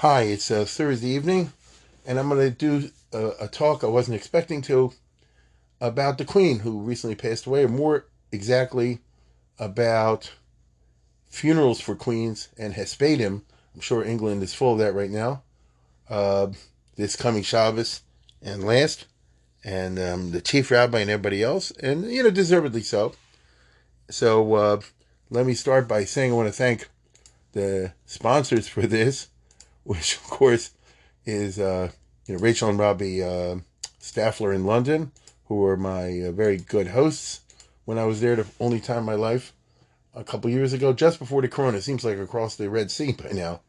Hi, it's uh, Thursday evening, and I'm going to do a, a, talk I wasn't expecting to about the Queen who recently passed away, or more exactly about funerals for queens and Hespedim. I'm sure England is full of that right now. Uh, this coming Shabbos and last, and um, the chief rabbi and everybody else, and you know, deservedly so. So uh, let me start by saying I want to thank the sponsors for this, which of course is uh, you know Rachel and Robbie uh, Staffler in London, who were my uh, very good hosts when I was there the only time in my life a couple years ago, just before the Corona. Seems like across the Red Sea by now.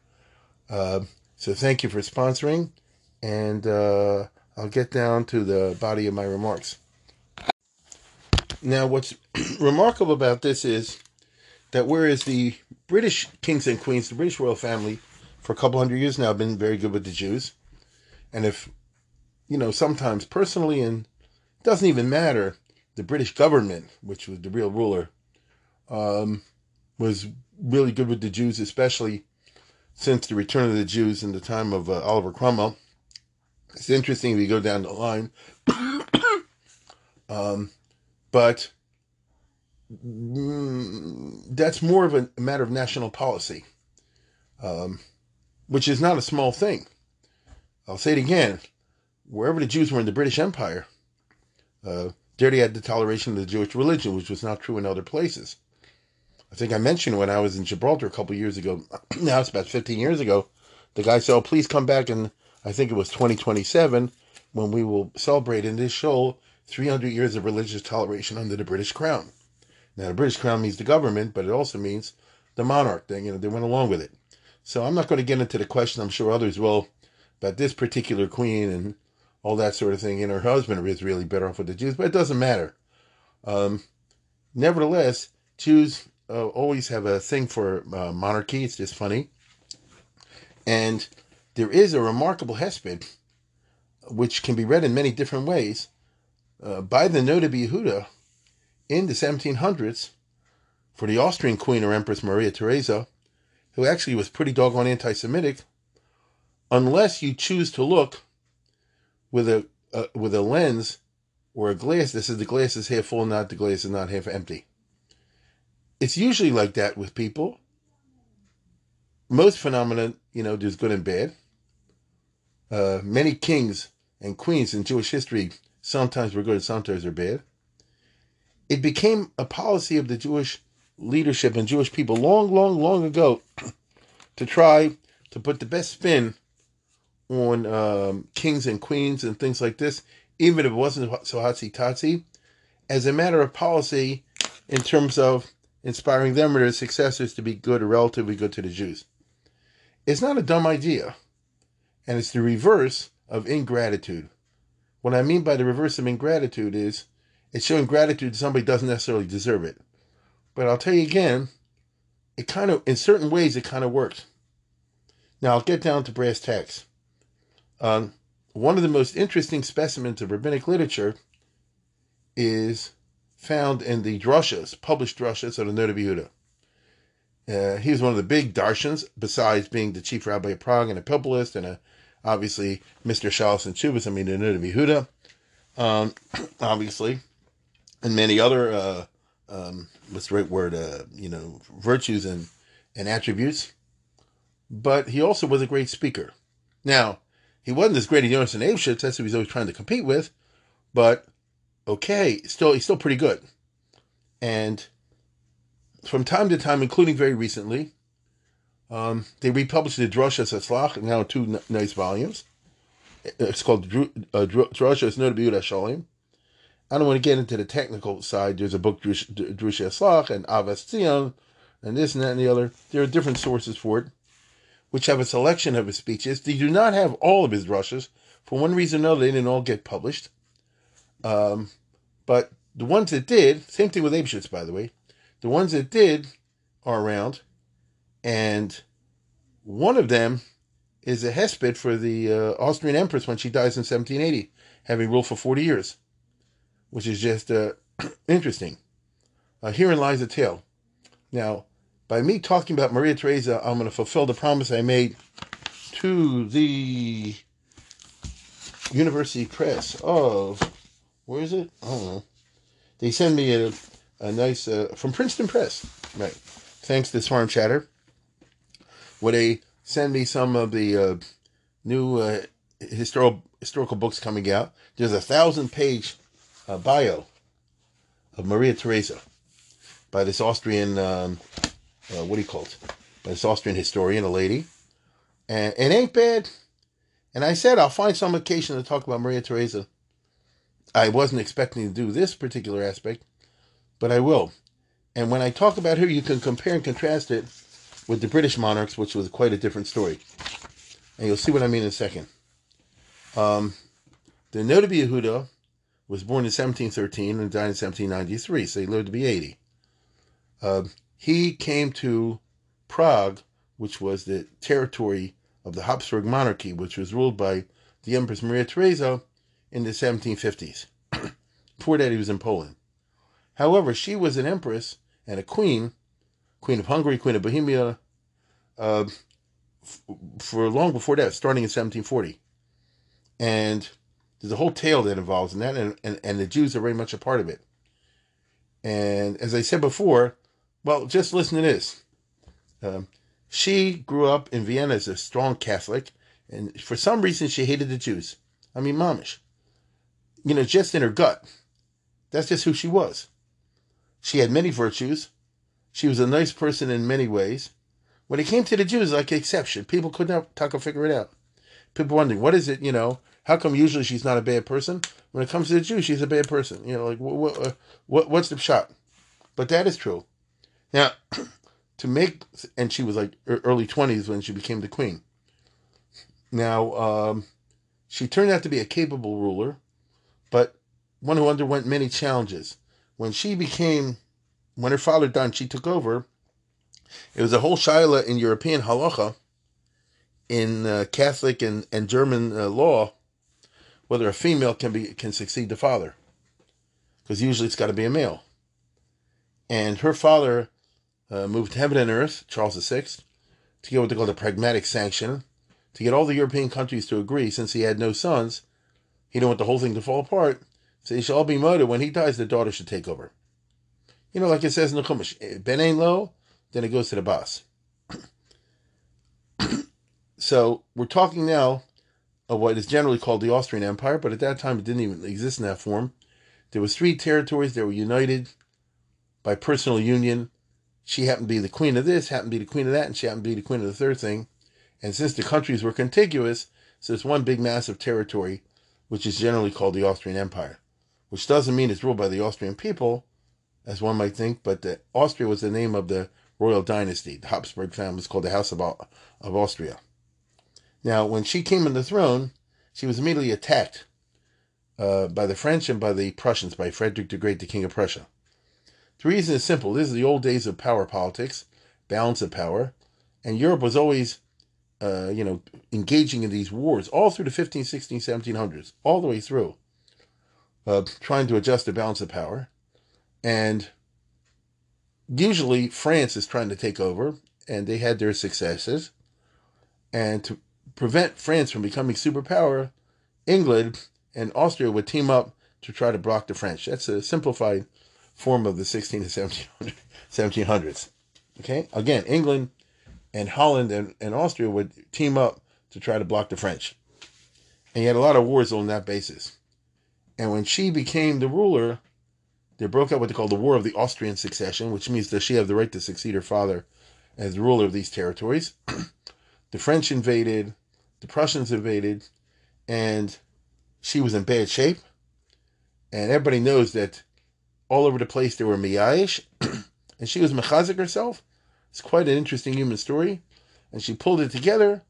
Uh, so thank you for sponsoring, and uh, I'll get down to the body of my remarks. Now, what's remarkable about this is that whereas the British kings and queens, the British royal family, for a couple hundred years now, been very good with the Jews, and if you know, sometimes personally, and it doesn't even matter, the British government, which was the real ruler, um, was really good with the Jews, especially since the return of the Jews in the time of uh, Oliver Cromwell. It's interesting if you go down the line. um, but mm, that's more of a matter of national policy, um, which is not a small thing. I'll say it again. Wherever the Jews were in the British Empire, uh, there they had the toleration of the Jewish religion, which was not true in other places. I think I mentioned when I was in Gibraltar a couple years ago. now it's about 15 years ago. The guy said, "Oh, please come back," and I think it was 2027 when we will celebrate in this show 300 years of religious toleration under the British Crown. Now, the British Crown means the government, but it also means the monarch. thing, know, they went along with it. So I'm not going to get into the question. I'm sure others will about this particular queen and all that sort of thing. And her husband is really better off with the Jews, but it doesn't matter. Um, nevertheless, Jews uh, always have a thing for uh, monarchy. It's just funny. And there is a remarkable hesped, which can be read in many different ways, uh, by the Noda Yehuda in the 1700s for the Austrian queen or empress Maria Theresa, who actually was pretty doggone anti-Semitic, unless you choose to look with a with a lens or a glass that says the glass is half full, not the glass is not half empty it's usually like that with people. Most phenomena, you know, there's good and bad. Uh, many kings and queens in Jewish history sometimes were good, sometimes were bad. It became a policy of the Jewish leadership and Jewish people long, long, long ago to try to put the best spin on um, kings and queens and things like this, even if it wasn't so hotsy totsy, as a matter of policy in terms of inspiring them or their successors to be good or relatively good to the Jews. It's not a dumb idea, and it's the reverse of ingratitude. What I mean by the reverse of ingratitude is it's showing gratitude to somebody doesn't necessarily deserve it. But I'll tell you again, it kind of, in certain ways, it kind of works. Now I'll get down to brass tacks. Um, one of the most interesting specimens of rabbinic literature is found in the drushas, published drushas of the Noda Yehuda. Uh, he was one of the big darshans, besides being the chief rabbi of Prague and a pilpulist, and a, obviously Mr. Shalos and Chubas, I mean, the Noda Yehuda, um, obviously, and many other, uh, um, what's the right word, uh, you know, virtues and, and attributes. But he also was a great speaker. Now, he wasn't as great as Jonathan Eybeschutz, that's who he's always trying to compete with, but okay, still he's still pretty good. And from time to time, including very recently, um, they republished the Drosha Setzlach, now two n- nice volumes. It's called Drosha Noda Yehuda Shalim. I don't want to get into the technical side. There's a book, Drusha Slach and Ahavas Tzion, and this and that and the other. There are different sources for it, which have a selection of his speeches. They do not have all of his rushes. For one reason or another, they didn't all get published. Um, but the ones that did, same thing with Eybeschutz, by the way, the ones that did are around, and one of them is a hesped for the uh, Austrian Empress when she dies in 1780, having ruled for 40 years, which is just uh, interesting. Uh, herein lies the tale. Now, by me talking about Maria Theresa, I'm going to fulfill the promise I made to the University Press of, where is it? I don't know. They send me a, a nice, uh, from Princeton Press, right? Thanks to Swarm Chatter. Where they send me some of the uh, new uh, historical historical books coming out. There's a thousand page uh, bio of Maria Theresa by this Austrian, um, uh, what do you call it? By this Austrian historian, a lady. And it ain't bad. And I said I'll find some occasion to talk about Maria Theresa. I wasn't expecting to do this particular aspect, but I will. And when I talk about her, you can compare and contrast it with the British monarchs, which was quite a different story. And you'll see what I mean in a second. Um, the Noda Yehuda was born in 1713 and died in 1793, so he lived to be 80. Uh, he came to Prague, which was the territory of the Habsburg monarchy, which was ruled by the Empress Maria Theresa in the 1750s. Before that, he was in Poland. However, she was an empress and a queen, queen of Hungary, queen of Bohemia, uh, f- for long before that, starting in 1740. And there's a whole tale that involves in that, and, and, and the Jews are very much a part of it. And as I said before, well, just listen to this. Um, she grew up in Vienna as a strong Catholic, and for some reason she hated the Jews. I mean, momish. You know, just in her gut. That's just who she was. She had many virtues. She was a nice person in many ways. When it came to the Jews, like exception, people could not talk or figure it out. People wondering, what is it, you know, how come usually she's not a bad person? When it comes to the Jews, she's a bad person. You know, like, what, uh, what what's the shot? But that is true. Now, to make, and she was like early 20s when she became the queen. Now, um, she turned out to be a capable ruler, but one who underwent many challenges. When she became, when her father died, she took over. It was a whole shaila in European halacha, in uh, Catholic and, and German uh, law, whether a female can be can succeed the father, because usually it's got to be a male. And her father uh, moved heaven and earth, Charles VI, to get what they call the pragmatic sanction, to get all the European countries to agree, since he had no sons, he didn't want the whole thing to fall apart. So he shall all be murdered. When he dies, the daughter should take over. You know, like it says in the Chumash, eh, Ben ain't low, then it goes to the boss. so we're talking now of what is generally called the Austrian Empire, but at that time it didn't even exist in that form. There was three territories that were united by personal union she happened to be the queen of this, happened to be the queen of that, and she happened to be the queen of the third thing. And since the countries were contiguous, so it's one big mass of territory, which is generally called the Austrian Empire, which doesn't mean it's ruled by the Austrian people, as one might think, but the, Austria was the name of the royal dynasty. The Habsburg family was called the House of, of Austria. Now, when she came on the throne, she was immediately attacked uh, by the French and by the Prussians, by Frederick the Great, the King of Prussia. The reason is simple. This is the old days of power politics, balance of power, and Europe was always, uh, you know, engaging in these wars all through the 15, 16, 1700s, all the way through, uh, trying to adjust the balance of power. And usually France is trying to take over, and they had their successes. And to prevent France from becoming superpower, England and Austria would team up to try to block the French. That's a simplified form of the 16 to 1700s. Okay, again, England and Holland and, and Austria would team up to try to block the French. And you had a lot of wars on that basis. And when she became the ruler, they broke out what they call the War of the Austrian Succession, which means that she had the right to succeed her father as ruler of these territories. the French invaded, the Prussians invaded, and she was in bad shape. And everybody knows that all over the place there were miyayish, and she was mechazik herself It's quite an interesting human story. And she pulled it together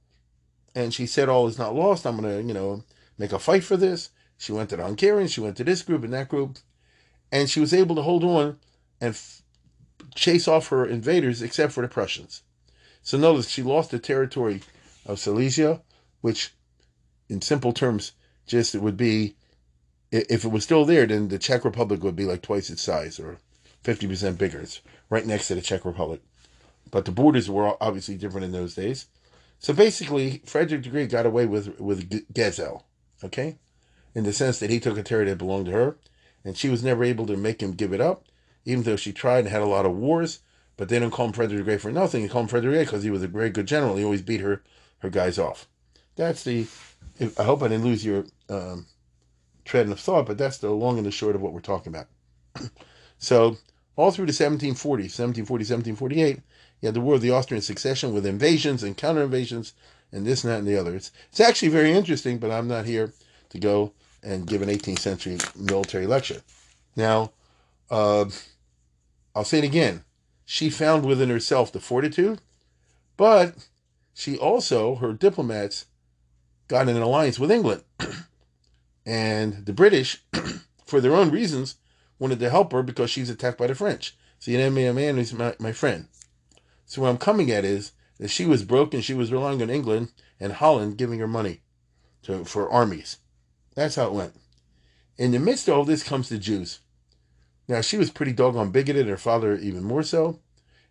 and she said, All is not lost. I'm going to, you know, make a fight for this. She went to the Hungarians, she went to this group and that group, and she was able to hold on and f- chase off her invaders except for the Prussians. So notice she lost the territory of Silesia, which in simple terms just it would be if it was still there, then the Czech Republic would be like twice its size or 50% bigger. It's right next to the Czech Republic. But the borders were obviously different in those days. So basically, Frederick the Great got away with, with Gezel, okay? In the sense that he took a territory that belonged to her, and she was never able to make him give it up, even though she tried and had a lot of wars. But they didn't call him Frederick the Great for nothing. They called him Frederick because he was a very good general. He always beat her her guys off. That's the. I hope I didn't lose your um, tread of thought, but that's the long and the short of what we're talking about. so, all through the 1740s, 1740, 1748, you had the War of the Austrian Succession with invasions and counter invasions and this and that and the other. It's, it's actually very interesting, but I'm not here to go and give an 18th century military lecture. Now, uh, I'll say it again. She found within herself the fortitude, but she also, her diplomats, got in an alliance with England. And the British, for their own reasons, wanted to help her because she's attacked by the French. See, an enemy of man is my, my friend. So what I'm coming at is that she was broken. She was relying on England and Holland giving her money to, for armies. That's how it went. In the midst of all this comes the Jews. Now, she was pretty doggone bigoted, her father even more so.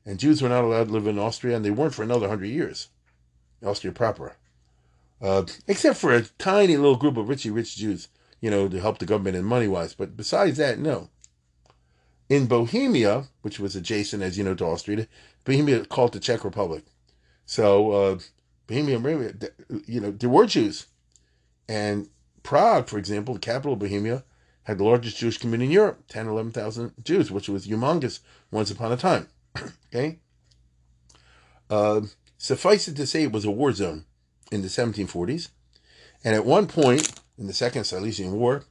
And Jews were not allowed to live in Austria, and they weren't for another hundred years. Austria proper uh, except for a tiny little group of richy rich Jews, you know, to help the government in money wise. But besides that, no. In Bohemia, which was adjacent, as you know, to Austria, Bohemia called the Czech Republic. So uh, Bohemia, you know, there were Jews, and Prague, for example, the capital of Bohemia, had the largest Jewish community in Europe, 10, 11,000 Jews, which was humongous once upon a time. okay? Uh, suffice it to say, it was a war zone in the 1740s. And at one point in the Second Silesian War,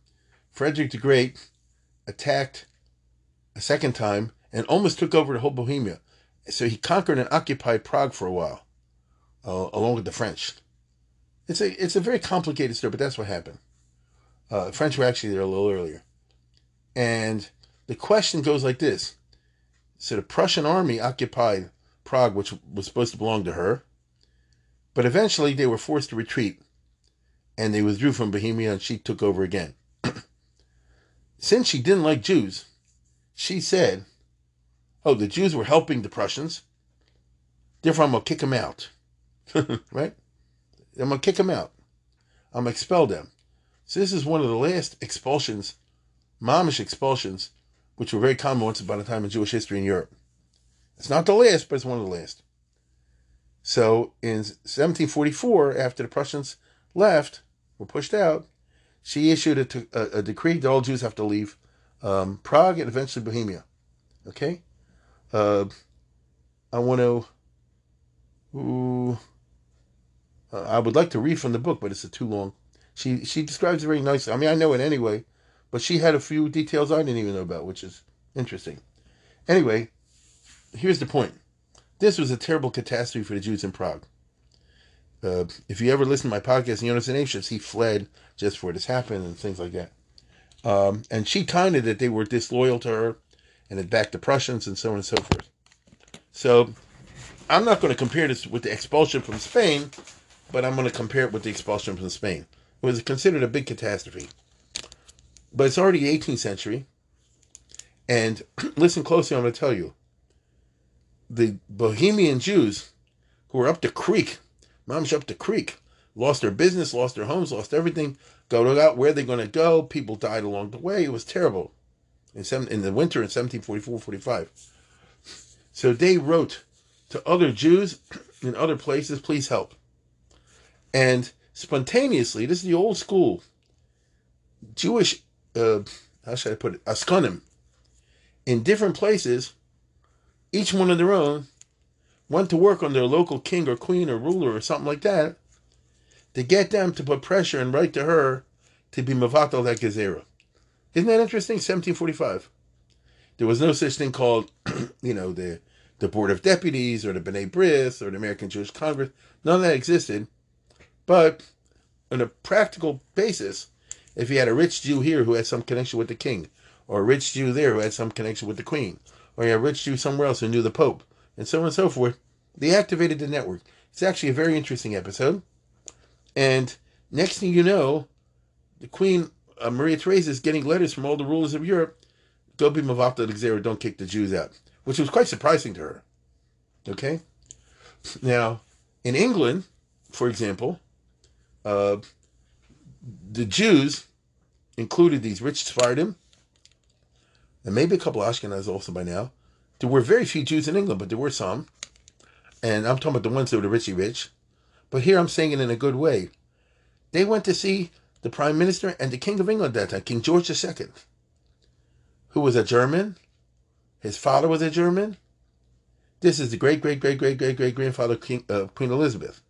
Frederick the Great attacked a second time and almost took over the whole Bohemia. So he conquered and occupied Prague for a while, uh, along with the French. It's a it's a very complicated story, but that's what happened. Uh, the French were actually there a little earlier, and the question goes like this: So the Prussian army occupied Prague, which was supposed to belong to her, but eventually they were forced to retreat and they withdrew from Bohemia and she took over again. Since she didn't like Jews, she said, Oh, the Jews were helping the Prussians. Therefore, I'm going to kick them out. right? I'm going to kick them out. I'm going to expel them. So, this is one of the last expulsions, momish expulsions, which were very common once upon a time in Jewish history in Europe. It's not the last, but it's one of the last. So in 1744, after the Prussians left, were pushed out, she issued a, decree that all Jews have to leave um, Prague and eventually Bohemia. Okay? Uh, I want to. Ooh, I would like to read from the book, but it's too long. She she describes it very nicely. I mean, I know it anyway, but she had a few details I didn't even know about, which is interesting. Anyway, here's the point. This was a terrible catastrophe for the Jews in Prague. Uh, if you ever listen to my podcast, Jonas and Anxious, he fled just for this happened and things like that. Um, and she counted that they were disloyal to her and had backed the Prussians and so on and so forth. So I'm not going to compare this with the expulsion from Spain, but I'm going to compare it with the expulsion from Spain. It was considered a big catastrophe. But it's already the 18th century. And listen closely, I'm going to tell you the Bohemian Jews who were up the creek, mom's up the creek, lost their business, lost their homes, lost everything, go out where they're going to go. People died along the way. It was terrible in, seven, in the winter in 1744 45. So they wrote to other Jews in other places, please help. And spontaneously, this is the old school Jewish, uh, how should I put it, askanim, in different places each one of their own, went to work on their local king or queen or ruler or something like that, to get them to put pressure and write to her to be Mavatal that Gezerah. Isn't that interesting? 1745. There was no such thing called, you know, the the Board of Deputies or the B'nai B'rith or the American Jewish Congress. None of that existed. But on a practical basis, if you had a rich Jew here who had some connection with the king, or a rich Jew there who had some connection with the queen, or you a rich Jew somewhere else who knew the Pope, and so on and so forth, they activated the network. It's actually a very interesting episode. And next thing you know, the Queen uh, Maria Theresa is getting letters from all the rulers of Europe. Go be Mavatal Gezerah, don't kick the Jews out, which was quite surprising to her. Okay? Now, in England, for example, uh, the Jews included these rich Sephardim, and maybe a couple of Ashkenaz also by now. There were very few Jews in England, but there were some. And I'm talking about the ones that were the richy rich. But here I'm saying it in a good way. They went to see the Prime Minister and the King of England that time, King George II, who was a German. His father was a German. This is the great, great, great, great, great, great grandfather of uh, Queen Elizabeth.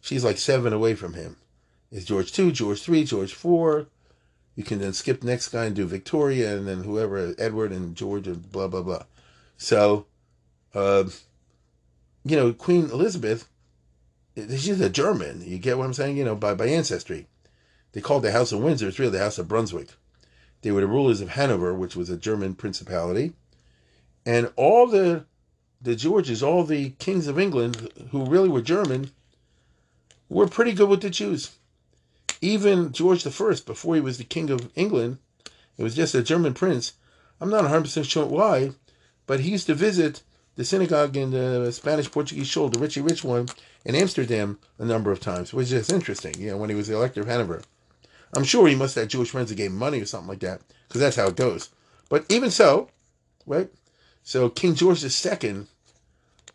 She's like seven away from him. It's George II, George III, George IV. You can then skip the next guy and do Victoria and then whoever, Edward and George and blah, blah, blah. So, uh, you know, Queen Elizabeth, she's a German. You get what I'm saying? You know, by, by ancestry. They called the House of Windsor, it's really the House of Brunswick. They were the rulers of Hanover, which was a German principality. And all the the Georges, all the kings of England who really were German, were pretty good with the Jews. Even George I, before he was the king of England, it was just a German prince. I'm not 100% sure why, but he used to visit the synagogue in the Spanish Portuguese shoal, the Richie Rich one, in Amsterdam a number of times, which is interesting, you know, when he was the elector of Hanover. I'm sure he must have Jewish friends that gave money or something like that, because that's how it goes. But even so, right? So King George II,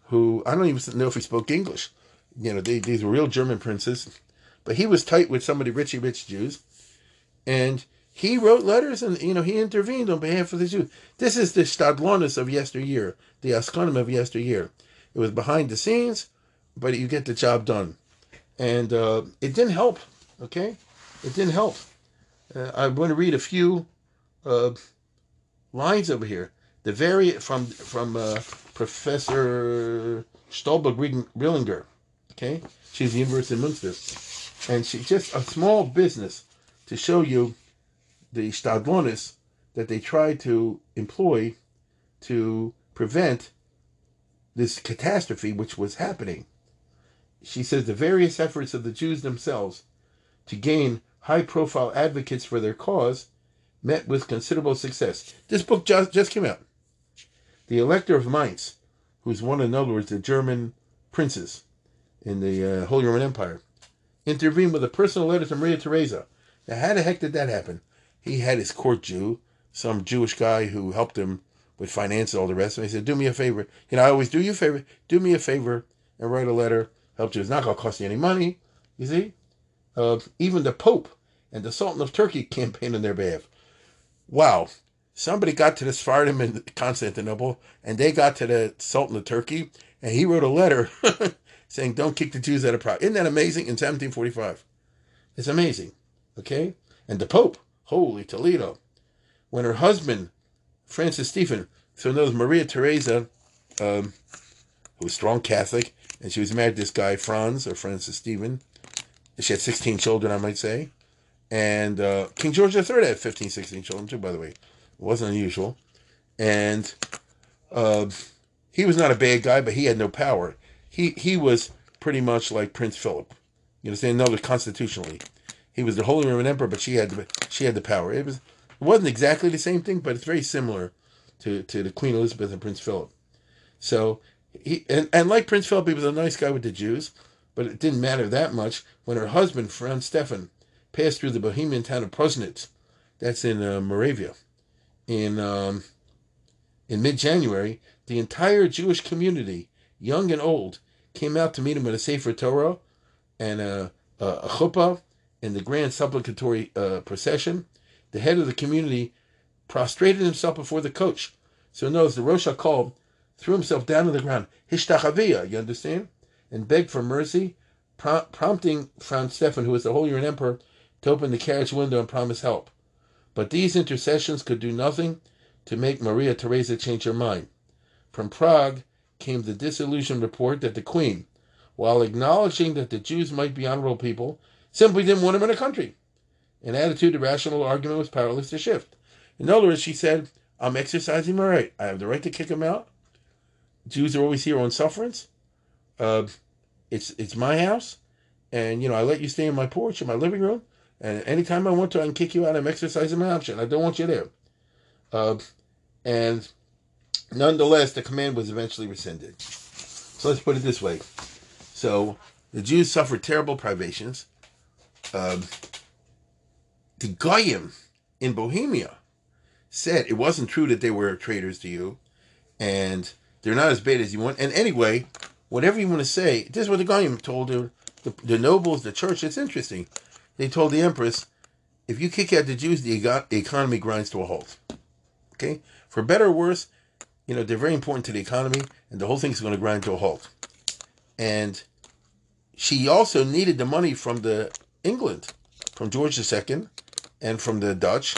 who I don't even know if he spoke English, you know, they, these were real German princes, but he was tight with some of the richy rich Jews, and he wrote letters and you know he intervened on behalf of the Jews. This is the Stadlonis of yesteryear, the Askanim of yesteryear. It was behind the scenes, but you get the job done, and uh, it didn't help. Okay, it didn't help. Uh, I'm going to read a few uh, lines over here. The very from from uh, Professor Stolberg Rillinger. Okay, she's the University of Munster, and she just a small business to show you the stadlonis that they tried to employ to prevent this catastrophe which was happening. She says the various efforts of the Jews themselves to gain high profile advocates for their cause met with considerable success. This book just, just came out. The Elector of Mainz, who's one, in other words, the German princes in the uh, Holy Roman Empire, intervened with a personal letter to Maria Theresa. Now, how the heck did that happen? He had his court Jew, some Jewish guy who helped him with finance and all the rest. And he said, Do me a favor. You know, I always do you a favor. Do me a favor and write a letter. Help you. It's not going to cost you any money. You see? Uh, even the Pope and the Sultan of Turkey campaigned on their behalf. Wow. Somebody got to the Sephardim in Constantinople, and they got to the Sultan of Turkey, and he wrote a letter saying, Don't kick the Jews out of Prague. Isn't that amazing? In 1745. It's amazing. Okay? And the Pope, holy Toledo, when her husband, Francis Stephen, so knows Maria Theresa, um, who was strong Catholic, and she was married to this guy, Franz, or Francis Stephen. She had 16 children, I might say. And uh, King George III had 15, 16 children too, by the way. It wasn't unusual. And uh, he was not a bad guy, but he had no power. He he was pretty much like Prince Philip. You understand? No, constitutionally. He was the Holy Roman Emperor, but she had the, she had the power. It was it wasn't exactly the same thing, but it's very similar to, to the Queen Elizabeth and Prince Philip. So he and, and like Prince Philip, he was a nice guy with the Jews, but it didn't matter that much when her husband, Franz Stefan, passed through the Bohemian town of Prosnitz. That's in uh, Moravia. In um, in mid-January, the entire Jewish community, young and old, came out to meet him with a Sefer Torah and a, a, a chuppah in the grand supplicatory uh, procession. The head of the community prostrated himself before the coach. So notice the Rosh HaKol threw himself down on the ground, hishtachavia, you understand? And begged for mercy, prompting Franz Stefan, who was the Holy Roman Emperor, to open the carriage window and promise help. But these intercessions could do nothing to make Maria Theresa change her mind. From Prague came the disillusioned report that the Queen, while acknowledging that the Jews might be honorable people, simply didn't want them in the country. An attitude the rational argument was powerless to shift. In other words, she said, I'm exercising my right. I have the right to kick them out. Jews are always here on sufferance. Uh, it's it's my house, and you know I let you stay in my porch in my living room, and anytime I want to, I can kick you out. I'm exercising my option. I don't want you there. Uh, and nonetheless, the command was eventually rescinded. So let's put it this way: so the Jews suffered terrible privations. Uh, the Goyim in Bohemia said it wasn't true that they were traitors to you, and they're not as bad as you want. And anyway, whatever you want to say, this is what the Goyim told the, the, the nobles, the church. It's interesting. They told the empress, if you kick out the Jews, the economy grinds to a halt. Okay? For better or worse, you know, they're very important to the economy, and the whole thing's going to grind to a halt. And she also needed the money from the England, from George II, and from the Dutch,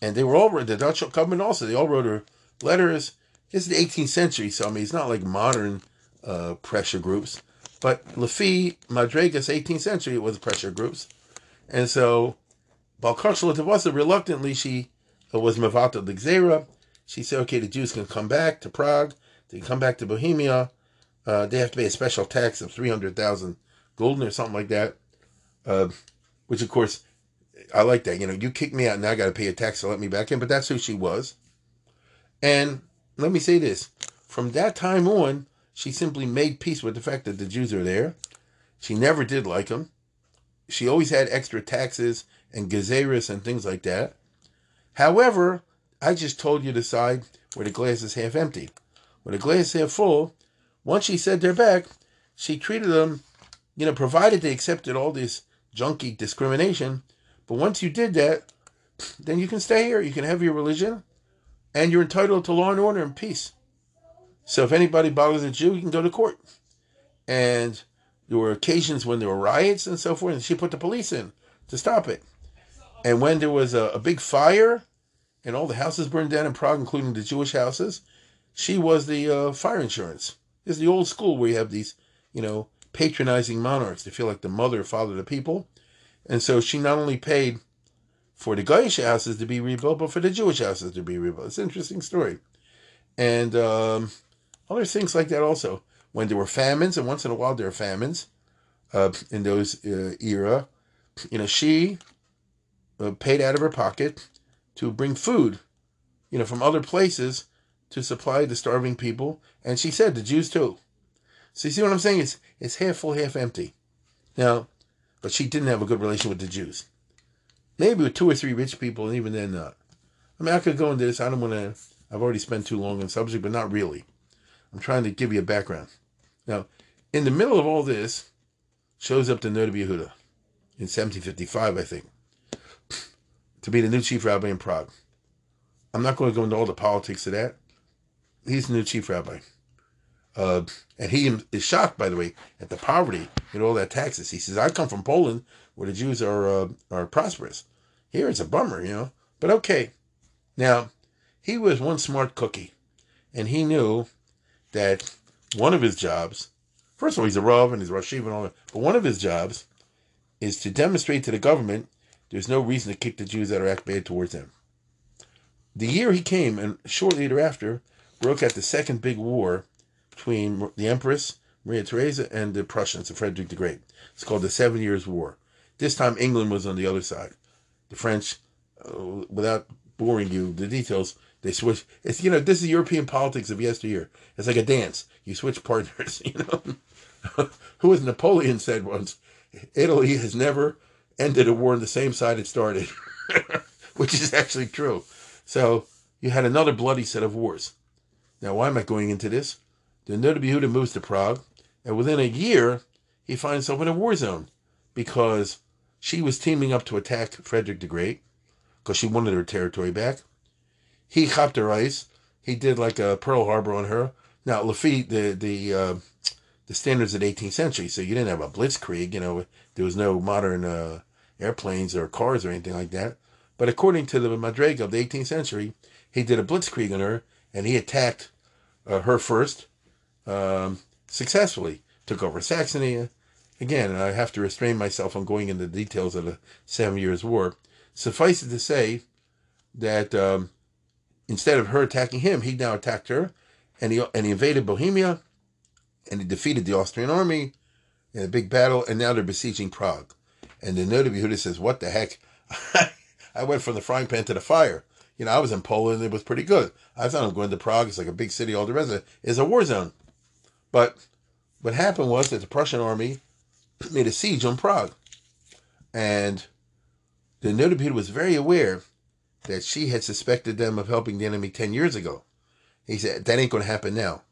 and they were all the Dutch government also. They all wrote her letters. This is the 18th century, so I mean it's not like modern uh, pressure groups. But Lafitte, Madrigas, 18th century, was pressure groups, and so Balkarshla Tavasa reluctantly she uh, was Mavata Ligzera. She said, okay, the Jews can come back to Prague. They can come back to Bohemia. Uh, they have to pay a special tax of 300,000 gulden or something like that. Uh, which, of course, I like that. You know, you kick me out, now I got to pay a tax to let me back in. But that's who she was. And let me say this: from that time on, she simply made peace with the fact that the Jews are there. She never did like them. She always had extra taxes and gazeras and things like that. However, I just told you the side where the glass is half empty. When the glass is half full, once she said they're back, she treated them, you know, provided they accepted all this junky discrimination, but once you did that, then you can stay here. You can have your religion, and you're entitled to law and order and peace. So if anybody bothers a Jew, you can go to court. And there were occasions when there were riots and so forth, and she put the police in to stop it. And when there was a, a big fire and all the houses burned down in Prague, including the Jewish houses, she was the uh, fire insurance. Is the old school where you have these, you know, patronizing monarchs. They feel like the mother father of the people. And so she not only paid for the Goyish houses to be rebuilt, but for the Jewish houses to be rebuilt. It's an interesting story. And um, other things like that also. When there were famines, and once in a while there are famines uh, in those uh, era, you know, she uh, paid out of her pocket to bring food, you know, from other places to supply the starving people. And she said the Jews too. So you see what I'm saying? It's, it's half full, half empty. Now, but she didn't have a good relation with the Jews. Maybe with two or three rich people, and even then not. I mean, I could go into this. I don't want to. I've already spent too long on the subject, but not really. I'm trying to give you a background. Now, in the middle of all this, shows up the Noda Yehuda in 1755, I think, to be the new chief rabbi in Prague. I'm not going to go into all the politics of that. He's the new chief rabbi. Uh, and he is shocked, by the way, at the poverty and all that taxes. He says, "I come from Poland, where the Jews are uh, are prosperous. Here it's a bummer, you know. But okay. Now, he was one smart cookie, and he knew that one of his jobs, first of all, he's a Rav and he's Rosh and all that, but one of his jobs is to demonstrate to the government there's no reason to kick the Jews that are act bad towards them. The year he came, and shortly thereafter, broke out the second big war between the Empress, Maria Theresa, and the Prussians, and Frederick the Great. It's called the Seven Years' War. This time England was on the other side. The French, uh, without boring you, the details, they switch. It's, you know, this is European politics of yesteryear. It's like a dance. You switch partners, you know. Who was Napoleon said once, Italy has never ended a war on the same side it started, which is actually true. So you had another bloody set of wars. Now, why am I going into this? The Noda Yehuda moves to Prague, and within a year, he finds himself in a war zone because she was teaming up to attack Frederick the Great because she wanted her territory back. He chopped her ice. He did like a Pearl Harbor on her. Now, Lafitte, the the uh, the standards of the 18th century, so you didn't have a blitzkrieg. You know, there was no modern uh, airplanes or cars or anything like that. But according to the Madrega of the 18th century, he did a blitzkrieg on her, and he attacked uh, her first, um, successfully. Took over Saxony. Again, I have to restrain myself on going into the details of the Seven Years' War. Suffice it to say that um, instead of her attacking him, he now attacked her, and he and he invaded Bohemia, and he defeated the Austrian army in a big battle, and now they're besieging Prague. And the Noda B'Yehuda says, "What the heck? I went from the frying pan to the fire. You know, I was in Poland; it was pretty good. I thought I'm going to Prague; it's like a big city. All the rest of it is a war zone. But what happened was that the Prussian army made a siege on Prague, and the Noda was very aware that she had suspected them of helping the enemy ten years ago. He said that ain't going to happen now.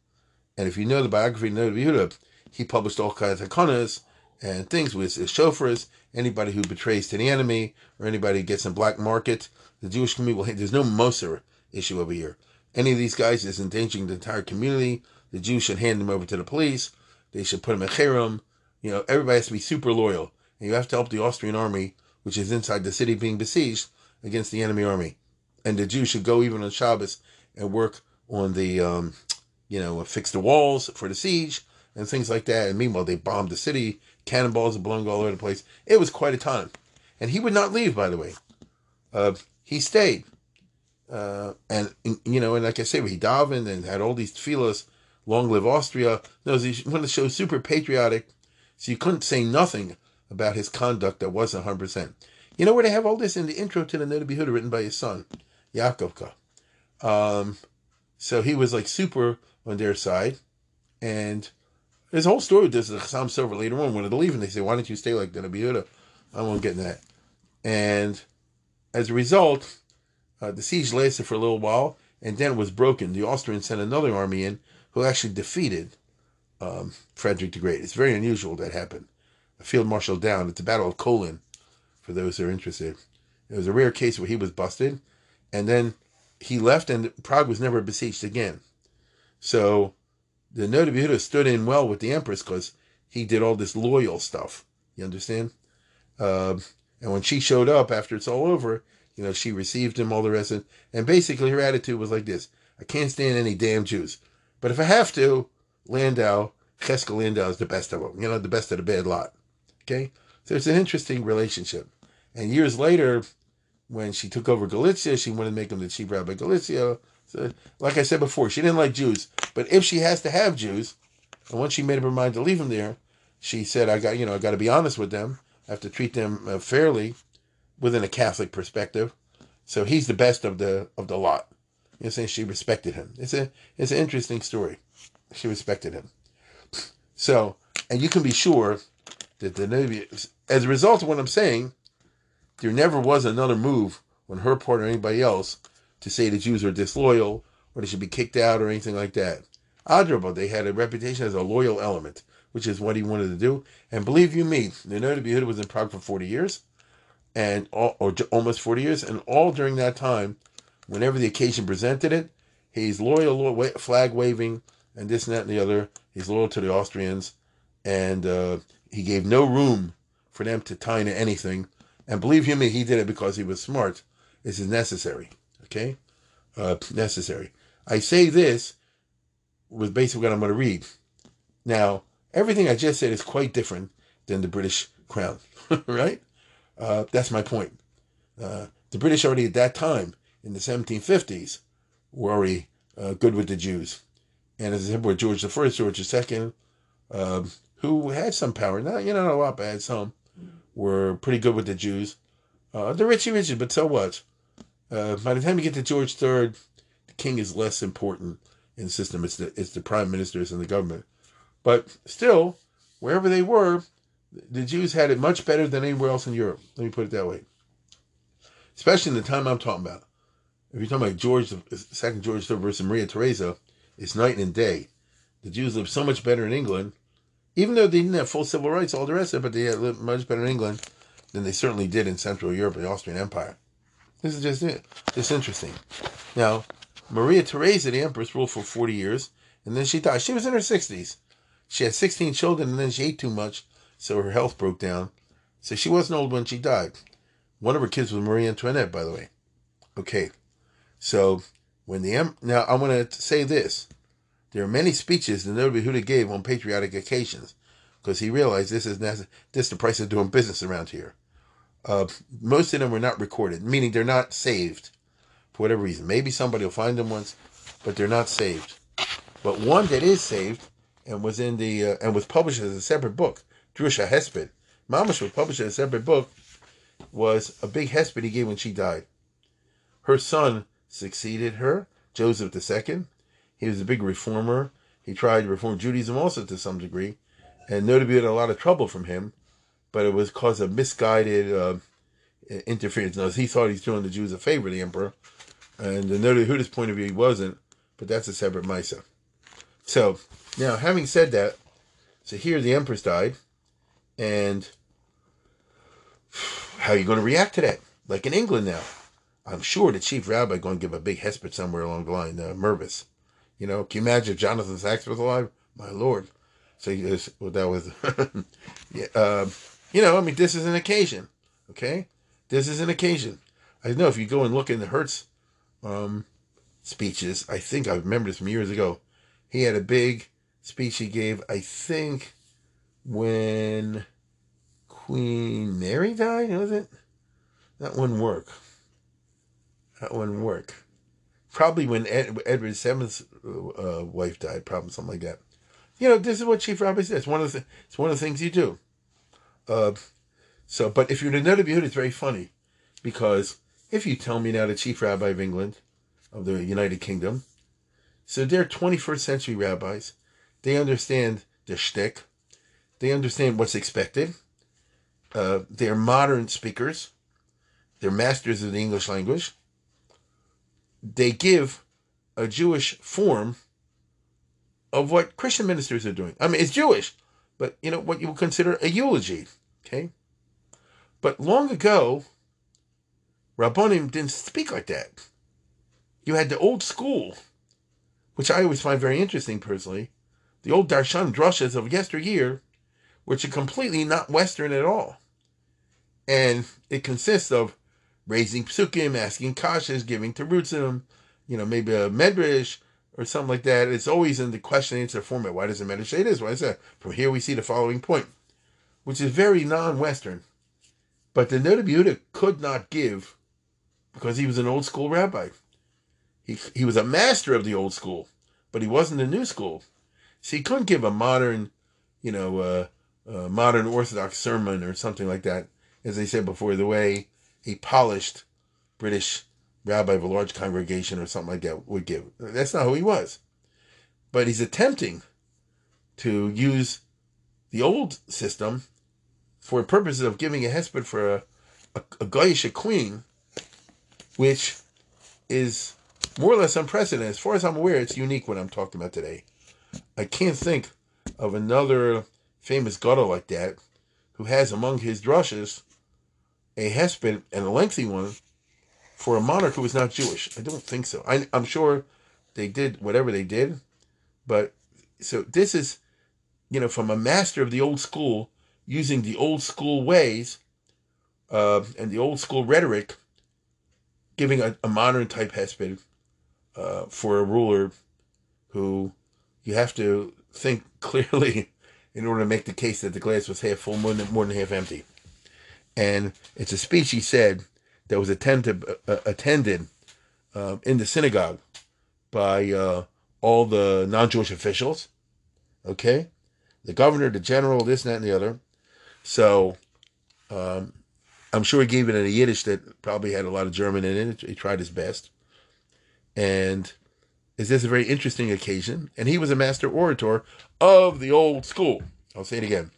And if you know the biography of Noda he published all kinds of konas and things with his chauffeurs, anybody who betrays to the enemy or anybody who gets in black market. The Jewish community will hate. There's no Moser issue over here. Any of these guys is endangering the entire community. The Jews should hand them over to the police. They should put them in cherem. You know, everybody has to be super loyal. And you have to help the Austrian army, which is inside the city being besieged, against the enemy army. And the Jews should go even on Shabbos and work on the, um, you know, fix the walls for the siege and things like that. And meanwhile, they bombed the city. Cannonballs are blowing all over the place. It was quite a time. And he would not leave, by the way. Uh, he stayed. Uh, and, you know, and like I said, he davened and had all these tefillahs, long live Austria. No, he wanted to show super patriotic. So you couldn't say nothing about his conduct that wasn't 100%. You know where they have all this in the intro to the Noda B'Yehuda written by his son, Yaakovka. Um, so he was like super on their side. And there's a whole story with this. Chassam Sofer later on, when they're leaving, they say, Why don't you stay like Noda B'Yehuda? I won't get into that. And as a result, uh, the siege lasted for a little while and then it was broken. The Austrians sent another army in who actually defeated um, Frederick the Great. It's very unusual that happened. A field marshal down at the Battle of Kolin, for those who are interested. It was a rare case where he was busted, and then he left, and Prague was never besieged again. So the Noda B'Yehuda stood in well with the Empress because he did all this loyal stuff. You understand? Uh, and when she showed up after it's all over, you know, she received him, all the rest of it. And basically her attitude was like this I can't stand any damn Jews. But if I have to, Landau, Cheska Landau is the best of them, you know, the best of the bad lot. Okay? So it's an interesting relationship. And years later, when she took over Galicia, she wanted to make him the chief rabbi of Galicia. So, like I said before, she didn't like Jews. But if she has to have Jews, and once she made up her mind to leave them there, she said, "I got you know I got to be honest with them. I have to treat them uh, fairly, within a Catholic perspective. So he's the best of the of the lot. You know, saying she respected him. It's a it's an interesting story. She respected him. So, and you can be sure that the Navy, as a result of what I'm saying, there never was another move on her part or anybody else to say the Jews are disloyal or they should be kicked out or anything like that. Adrabah, they had a reputation as a loyal element, which is what he wanted to do. And believe you me, the Noda was in Prague for 40 years, and all, or almost 40 years, and all during that time, whenever the occasion presented it, he's loyal, flag waving, and this and that and the other. He's loyal to the Austrians, and uh, he gave no room for them to tie into anything. And believe you me, he did it because he was smart. This is necessary. Okay? Uh, necessary. I say this with basically what I'm going to read. Now, everything I just said is quite different than the British crown, right? Uh, that's my point. Uh, the British already at that time, in the 1750s, were already uh, good with the Jews. And as I said, were George I, George II, um, who had some power, not you know not a lot, but had some, were pretty good with the Jews. Uh, the Richie Richard, but so what? Uh, by the time you get to George III, the king is less important in the system. It's the it's the prime ministers and the government. But still, wherever they were, the Jews had it much better than anywhere else in Europe. Let me put it that way. Especially in the time I'm talking about. If you're talking about George, second George III versus Maria Theresa, it's night and day. The Jews lived so much better in England, even though they didn't have full civil rights, all the rest of it, but they lived much better in England than they certainly did in Central Europe and the Austrian Empire. This is just it. Just interesting. Now, Maria Theresa, the empress, ruled for 40 years, and then she died. She was in her 60s. She had 16 children, and then she ate too much, so her health broke down. So she wasn't old when she died. One of her kids was Marie Antoinette, by the way. Okay, so when the em- now I want to say this: there are many speeches that Noda B'Yehuda gave on patriotic occasions because he realized this is this is the price of doing business around here. Uh, most of them were not recorded, meaning they're not saved for whatever reason. Maybe somebody will find them once, but they're not saved. But one that is saved and was in the uh, and was published as a separate book, Drusha Hesped. Mamash was published as a separate book, was a big hesped he gave when she died. Her son succeeded her, Joseph II. He was a big reformer. He tried to reform Judaism also to some degree, and notably had a lot of trouble from him, but it was because of misguided uh, interference. Now, he thought he's doing the Jews a favor, the emperor, and the Noda B'Yehuda's point of view, he wasn't, but that's a separate Misa. So, now, having said that, so here the empress died, and how are you going to react to that? Like in England now, I'm sure the chief rabbi going to give a big hesped somewhere along the line, uh, Mirvis. You know, can you imagine if Jonathan Sacks was alive? My lord. So he well, that was, yeah, uh, you know, I mean, this is an occasion, okay? This is an occasion. I know if you go and look in the Hertz um, speeches, I think I remember this from years ago. He had a big speech he gave, I think, when Queen Mary died, was it? That wouldn't work. That wouldn't work. Probably when Ed, Edward VII's uh, wife died, probably something like that. You know, this is what Chief Rabbi says. One of the it's one of the things you do. Uh, so, but if you're in the Noda B'Yehuda, it's very funny because if you tell me now the Chief Rabbi of England, of the United Kingdom, so they're 21st century rabbis. They understand the shtick. They understand what's expected. Uh, they're modern speakers. They're masters of the English language. They give a Jewish form of what Christian ministers are doing. I mean, it's Jewish, but you know what you would consider a eulogy. Okay, but long ago, Rabbonim didn't speak like that. You had the old school, which I always find very interesting personally, the old darshan drushes of yesteryear, which are completely not Western at all. And it consists of raising psukim, asking kashas, giving terutzim, you know, maybe a medrash or something like that. It's always in the question answer format. Why does the medrash say this? Why is that? From here we see the following point, which is very non-Western. But the Noda could not give because he was an old school rabbi. He, he was a master of the old school, but he wasn't the new school. So he couldn't give a modern, you know, uh, uh, modern Orthodox sermon or something like that. As I said before, the way a polished British rabbi of a large congregation or something like that would give. That's not who he was. But he's attempting to use the old system for purposes of giving a hesped for a, a, a Goyish queen, which is more or less unprecedented. As far as I'm aware, it's unique what I'm talking about today. I can't think of another famous gadol like that who has among his drushes a hesped and a lengthy one for a monarch who is not Jewish. I don't think so. I, I'm sure they did whatever they did, but so this is, you know, from a master of the old school using the old school ways uh, and the old school rhetoric, giving a, a modern type hesped uh, for a ruler who you have to think clearly in order to make the case that the glass was half full, more than, more than half empty. And it's a speech he said that was attended, uh, attended uh, in the synagogue by uh, all the non Jewish officials. Okay? The governor, the general, this, and that, and the other. So um, I'm sure he gave it in a Yiddish that probably had a lot of German in it. He tried his best. And is this a very interesting occasion? And he was a master orator of the old school. I'll say it again.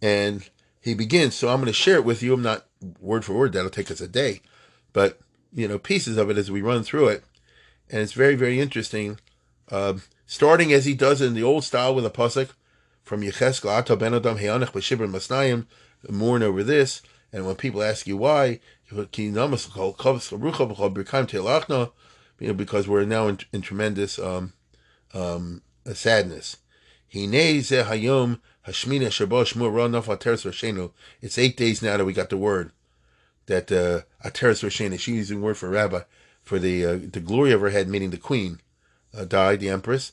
And he begins. So I'm going to share it with you. I'm not word for word. That'll take us a day, but you know pieces of it as we run through it, and it's very very interesting. Uh, starting as he does in the old style with a pasuk from Yecheskel Ato Ben Adam Heyanech B'Shibur Masnayim, mourn over this. And when people ask you why, you know, because we're now in, in tremendous um, um, sadness. It's eight days now that we got the word that uh, Ateres Roshena, she's using word for rabbi, for the uh, the glory of her head, meaning the queen, uh, died, the empress.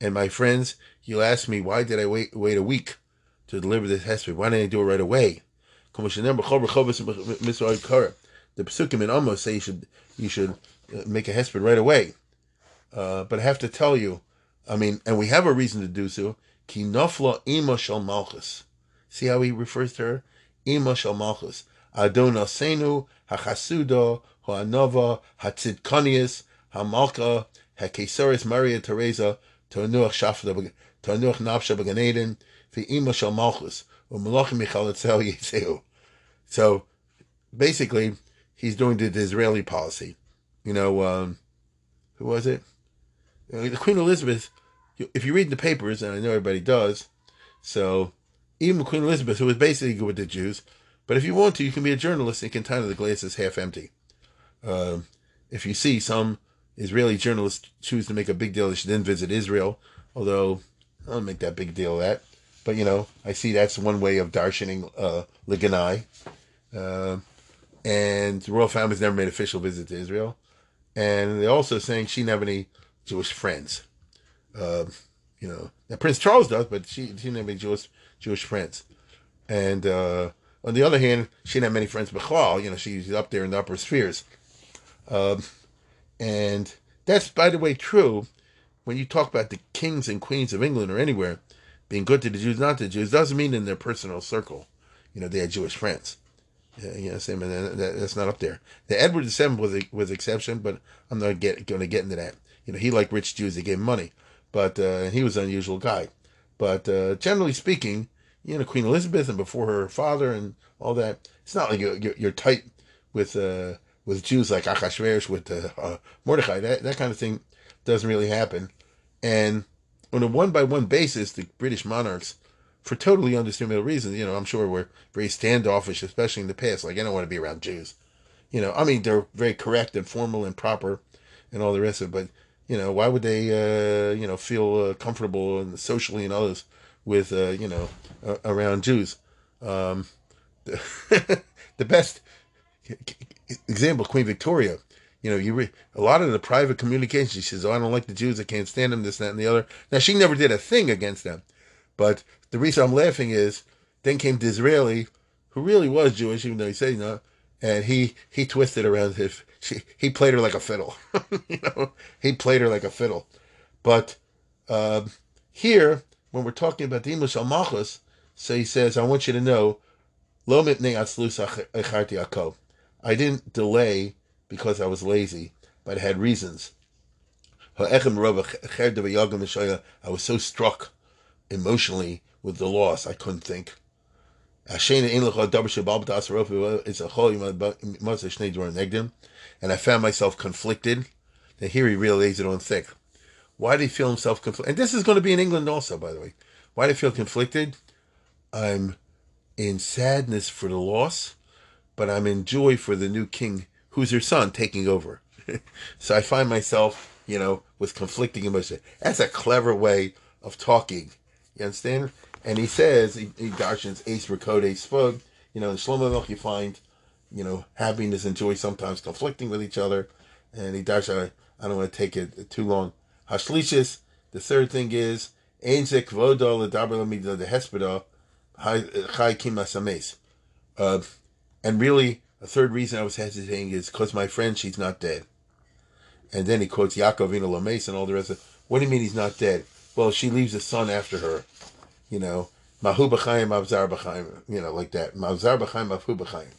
And my friends, you ask me, why did I wait wait a week to deliver this hesped? Why didn't I do it right away? The psukim in Amos say you should you should uh, make a hesped right away. Uh, but I have to tell you, I mean, and we have a reason to do so. Ki nofla ima shel malchus. See how he refers to her? Ima shel malchus. Adonasenu hachasuda ha'anova hatzidkonius hamalka hakesaris Maria Teresa tonuach shafta tonuach nafsha b'ganeden v'ima shel malchus u'malachim michalatzel yitzeu. So basically, he's doing the Disraeli policy. You know, um, who was it? The Queen Elizabeth. If you read the papers, and I know everybody does, so even Queen Elizabeth, who was basically good with the Jews, but if you want to, you can be a journalist and can tell the glass is half empty. Uh, if you see some Israeli journalists choose to make a big deal, they should then visit Israel, although I don't make that big deal of that. But, you know, I see that's one way of darshaning uh, Liganai. Uh, and the royal family's never made official visit to Israel. And they're also saying she have any Jewish friends. Uh, you know, now Prince Charles does, but she, she didn't have any Jewish Jewish friends. And uh, on the other hand, she didn't have many friends Bechlal. You know, she's up there in the upper spheres. Um, and that's, by the way, true when you talk about the kings and queens of England or anywhere being good to the Jews, not to the Jews, doesn't mean in their personal circle, you know, they had Jewish friends. Yeah, you know, same, and that, that's not up there. The Edward VII was a, was exception, but I'm not get, going to get into that. You know, he liked rich Jews; they gave him money, but uh, he was an unusual guy. But uh, generally speaking, you know, Queen Elizabeth and before her father and all that. It's not like you're, you're, tight with uh, with Jews like Achashverosh with uh, uh, Mordechai. That that kind of thing doesn't really happen. And on a one by one basis, the British monarchs, for totally understandable reasons, you know, I'm sure were very standoffish, especially in the past. Like I don't want to be around Jews. You know, I mean they're very correct and formal and proper, and all the rest of it. But you know, why would they, uh, you know, feel uh, comfortable and socially and others with, uh, you know, around Jews? Um, the best example, Queen Victoria. You know, you re- a lot of the private communications. She says, "Oh, I don't like the Jews. I can't stand them. This, that, and the other." Now, she never did a thing against them, but the reason I'm laughing is then came Disraeli, who really was Jewish, even though he said you know, and he he twisted around his. She, he played her like a fiddle. you know, he played her like a fiddle. But um, here, when we're talking about English Malchus, so he says, I want you to know, I didn't delay because I was lazy, but I had reasons. I was so struck emotionally with the loss, I couldn't think. And I found myself conflicted. And here he really lays it on thick. Why did he feel himself conflicted? And this is going to be in England also, by the way. Why did he feel conflicted? I'm in sadness for the loss, but I'm in joy for the new king, who's her son, taking over. so I find myself, you know, with conflicting emotions. That's a clever way of talking. You understand? And he says, he, he darshans Ace Rakode Spug, you know, in Shlomo Milk you find, you know, happiness and joy sometimes conflicting with each other. And he darshan, I don't want to take it too long. Hashlishis, the third thing is, Einzik Vodo Ledaber Lamida the Hespeda, Chai. Uh, and really, a third reason I was hesitating is because my friend, she's not dead. And then he quotes Yaakov Ina and all the rest of What do you mean he's not dead? Well, she leaves a son after her. You know, Mahu B'chaim, Mavzar B'chaim, you know, like that. Mavzar B'chaim, Mahu B'chaim.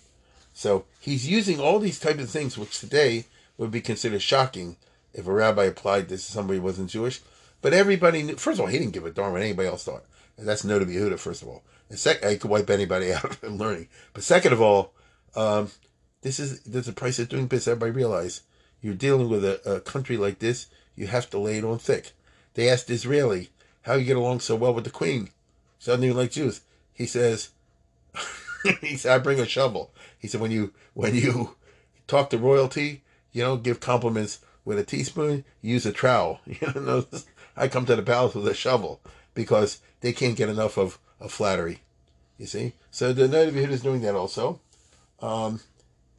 So he's using all these types of things, which today would be considered shocking if a rabbi applied this to somebody who wasn't Jewish. But everybody knew, first of all, he didn't give a darn what anybody else thought. That's Noda B'Yehuda, first of all. And second, I could wipe anybody out of learning. But second of all, um, this is there's a price of doing business. Everybody realize you're dealing with a, a, country like this. You have to lay it on thick. They asked Disraeli how you get along so well with the Queen. She doesn't like Jews. He says, he said, I bring a shovel. He said, when you when you talk to royalty, you don't give compliments with a teaspoon. Use a trowel. You know, I come to the palace with a shovel because they can't get enough of, of flattery. You see? So the Noda B'Yehuda is doing that also. Um,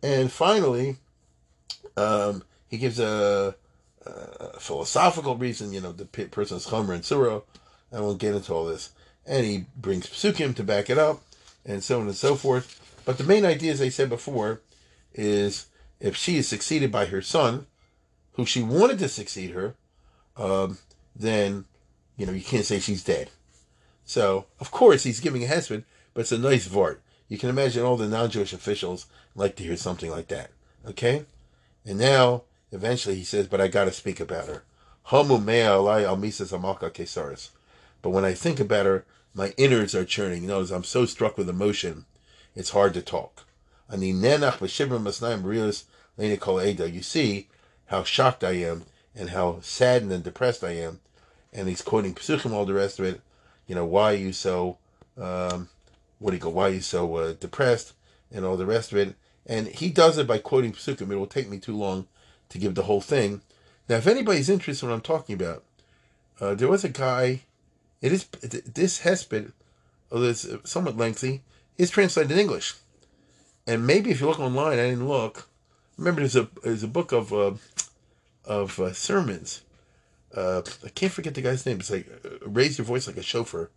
and finally, um, he gives a, a philosophical reason, you know, the person is Chomer and Surah. I won't get into all this. And he brings psukim to back it up, and so on and so forth. But the main idea, as I said before, is if she is succeeded by her son, who she wanted to succeed her, um, then you know you can't say she's dead. So of course he's giving a husband, but it's a nice vart. You can imagine all the non-Jewish officials like to hear something like that. Okay, and now eventually he says, "But I got to speak about her." But when I think about her, my innards are churning. You know, as I'm so struck with emotion, it's hard to talk. You see how shocked I am and how saddened and depressed I am. And he's quoting Psuchim, all the rest of it. You know, why are you so, um, what do you go, why are you so uh, depressed and all the rest of it. And he does it by quoting Psukim. It will take me too long to give the whole thing. Now, if anybody's interested in what I'm talking about, uh, there was a guy, it is, this Hesped, although it's somewhat lengthy, is translated in English. And maybe if you look online, I didn't look, remember there's a, there's a book of, uh, of uh, sermons. Uh, I can't forget the guy's name. It's like uh, raise your voice like a shofar.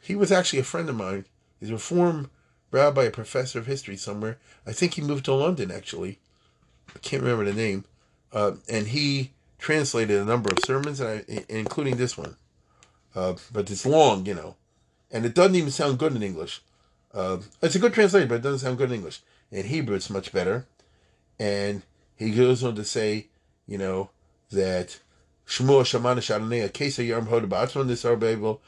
He was actually a friend of mine. He's a reform rabbi, a professor of history somewhere. I think he moved to London actually. I can't remember the name. Uh, and he translated a number of sermons, I, including this one. Uh, but it's long, you know, and it doesn't even sound good in English. Uh, it's a good translation, but it doesn't sound good in English. In Hebrew, it's much better. And he goes on to say you know, that Shmuel Kesar Yarm this Arbabel.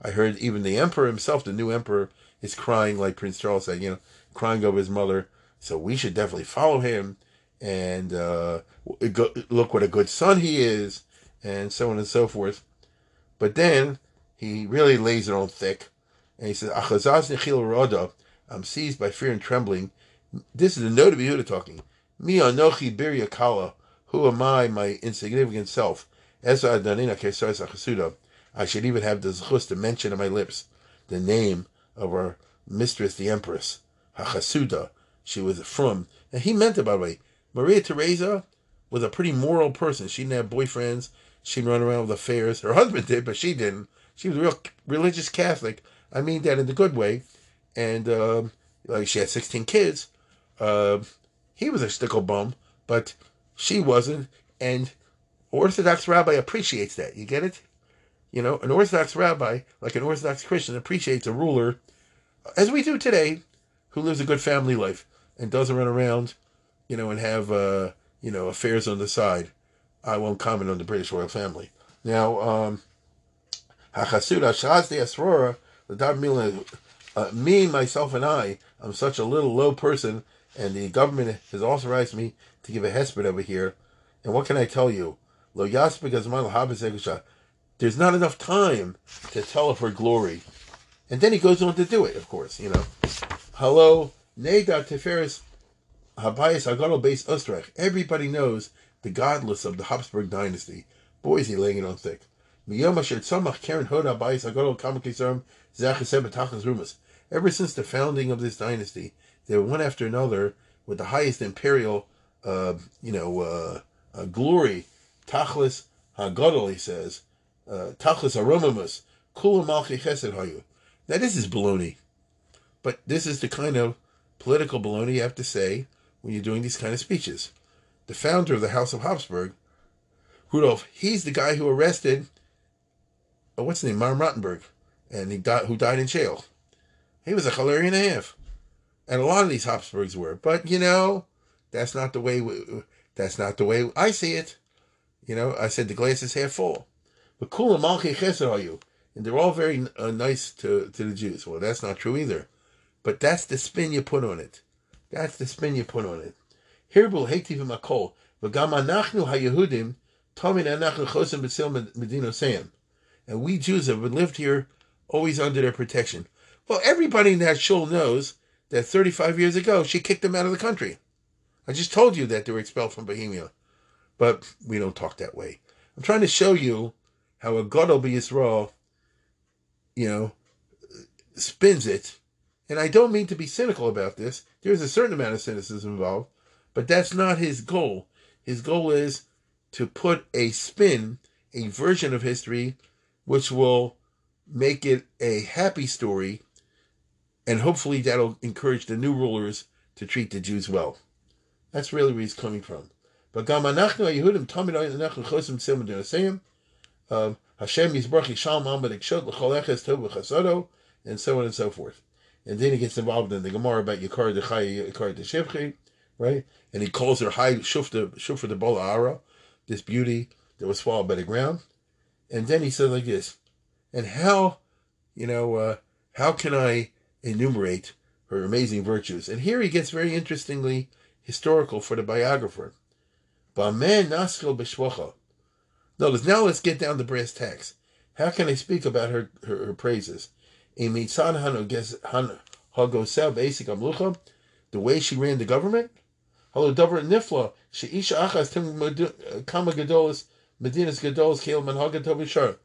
I heard even the emperor himself, the new emperor, is crying like Prince Charles said, you know, crying over his mother. So we should definitely follow him and uh, look what a good son he is, and so on and so forth. But then he really lays it on thick, and he says, "Achazaz nechil roda." I'm seized by fear and trembling. This is the Noda B'Yehuda talking. Mi anochi birya kala. Who am I, my insignificant self? Esa adanina kesaris achasuda. I should even have the zchus to mention on my lips the name of our mistress, the empress, Hachasuda. She was from, and he meant it by the way. Maria Theresa was a pretty moral person. She didn't have boyfriends. She didn't run around with affairs. Her husband did, but she didn't. She was a real religious Catholic. I mean that in the good way. And um, like she had sixteen kids. Uh, he was a stickle bum, but she wasn't. And Orthodox rabbi appreciates that. You get it? You know, an Orthodox rabbi, like an Orthodox Christian, appreciates a ruler, as we do today, who lives a good family life and doesn't run around, you know, and have, uh, you know, affairs on the side. I won't comment on the British royal family. Now, um, Asrora, the uh, me, myself, and I, I'm such a little low person and the government has authorized me to give a hesped over here. And what can I tell you? Lo There's not enough time to tell of her glory. And then he goes on to do it, of course, you know. Hello, Neda Teferis Habayis Agadol Base Ustrach. Everybody knows the godless of the Habsburg dynasty. Boy, is he laying it on thick. Ever since the founding of this dynasty, they were one after another with the highest imperial, uh, you know, uh, uh, glory. Tachlis Hagadol, he says. Uh, Tachlis Aromamus. Now, this is baloney. But this is the kind of political baloney you have to say when you're doing these kind of speeches. The founder of the House of Habsburg, Rudolf, he's the guy who arrested, oh, what's his name, Maharam Rothenburg, and he died, who died in jail. He was a Chalerian and a half and a lot of these Habsburgs were. But you know, that's not the way. We, that's not the way I see it. You know, I said the glass is half full. But kula malchi chesed are you, and they're all very uh, nice to to the Jews. Well, that's not true either. But that's the spin you put on it. That's the spin you put on it. Hirbul hektiv makol v'gam anachnu hayehudim tomin anachnu chosim b'tzil medino sayim. And we Jews have lived here always under their protection. Well, everybody in that shul knows that 35 years ago she kicked them out of the country. I just told you that they were expelled from Bohemia, but we don't talk that way. I'm trying to show you how a God Gadol Yisrael, you know, spins it. And I don't mean to be cynical about this. There's a certain amount of cynicism involved, But that's not his goal. His goal is to put a spin, a version of history, which will make it a happy story, and hopefully that'll encourage the new rulers to treat the Jews well. That's really where he's coming from. But um, Hashem Yisbrach Yishalom Amad Ikshot L'chol Eches Tov V'Chasodo, and so on and so forth. And then he gets involved in the Gemara about Yikar Dechai Yikar Deshivchi, right? And he calls her High Shufta Shufra the Bola Ara, this beauty that was swallowed by the ground. And then he says like this, and how, you know, uh, how can I enumerate her amazing virtues? And here he gets very interestingly historical for the biographer. Notice, now let's get down to brass tacks. How can I speak about her, her, her praises? The way she ran the government? Hello, Dover Nifla. Sheisha achas tim kama gadolas medinas gadolas kel manhaga.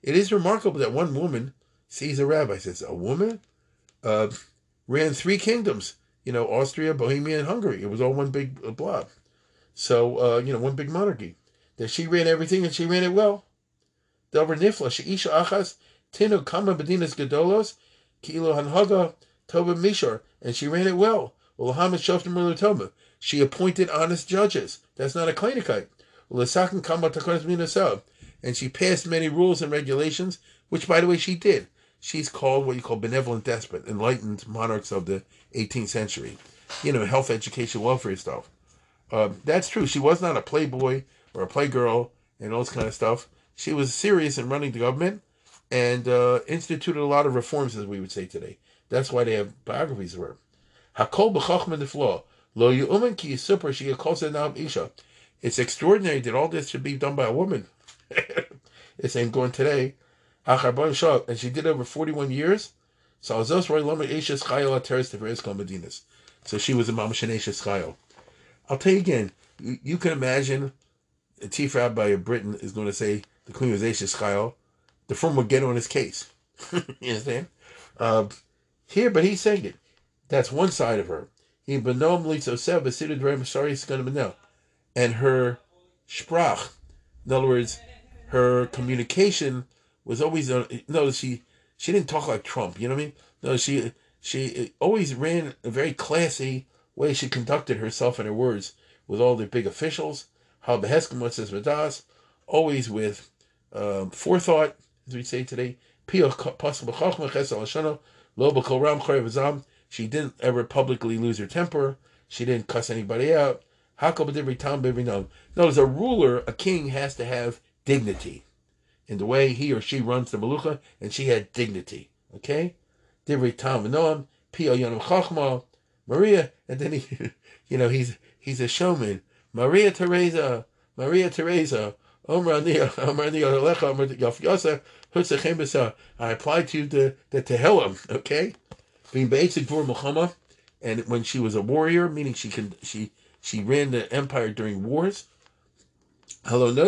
It is remarkable that one woman sees a rabbi. Says a woman uh, ran three kingdoms. You know, Austria, Bohemia, and Hungary. It was all one big blob. So uh, you know, one big monarchy. That she ran everything and she ran it well. Dover Nifla. Sheisha achas tinu kama medinas gadolos kilo hanhaga tova mishar, and she ran it well. Ulahamet shoftim toma. She appointed honest judges. That's not a kleinigkeit. And she passed many rules and regulations, which, by the way, she did. She's called what you call benevolent despot, enlightened monarchs of the 18th century. You know, health, education, welfare stuff. Uh, that's true. She was not a playboy or a playgirl and all this kind of stuff. She was serious in running the government and uh, instituted a lot of reforms, as we would say today. That's why they have biographies of her. Hakol b'chachma neflo. Lo yu'umen ki yisupra she nam isha. It's extraordinary that all this should be done by a woman. it's ain't going today. And she did over 41 years. So So she was a Mamashanesha Chayil. I'll tell you again, you, you can imagine a chief rabbi of Britain is going to say the queen was Ashes Chayil. The firm would get on his case. you understand? Uh, here, but he's saying it. That's one side of her. And her sprach, in other words, her communication was always uh, no. She she didn't talk like Trump. You know what I mean? No, she she always ran a very classy way. She conducted herself and her words with all the big officials. Always with um, forethought, as we say today. She didn't ever publicly lose her temper. She didn't cuss anybody out. Notice a ruler, a king, has to have dignity in the way he or she runs the malucha, and she had dignity. Okay? Maria, and then he, you know, he's he's a showman. Maria Theresa, Maria Theresa. I applied to you the, the Tehillim, okay? Being basic for Muhammad, and when she was a warrior, meaning she can she she ran the empire during wars. Hello, no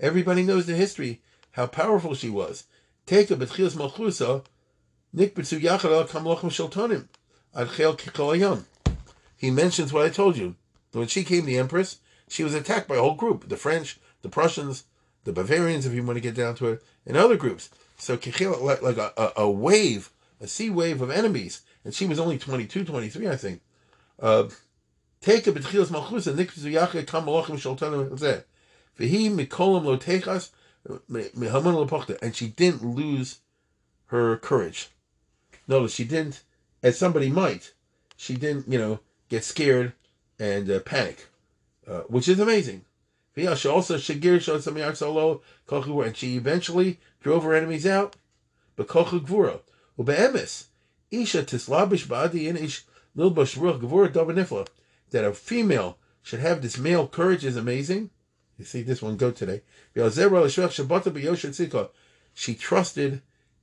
Everybody knows the history, how powerful she was. Take a betchilas malchusa, nikbetzu yachad kamlochem sheltonim, adchel kikolayam. He mentions what I told you. When she came the empress, she was attacked by a whole group: the French, the Prussians, the Bavarians, if you want to get down to it, and other groups. So Kechila, like, a, a, wave, a sea wave of enemies. And she was only 22, 23, I think. Uh, take a betchilas malchus and nikzu yachre kam malachim shaltanim zeh. V'hi mikolam lo techas mehaman lepochta. And she didn't lose her courage. Notice she didn't, as somebody might, she didn't, you know, get scared and uh, panic, uh, which is amazing. And she eventually drove her enemies out. But kochu gvura ubeemis isha tislabish ba'adi in ish lilbash ruach gvura davanifla that a female should have this male courage is amazing. You see this one go today. She trusted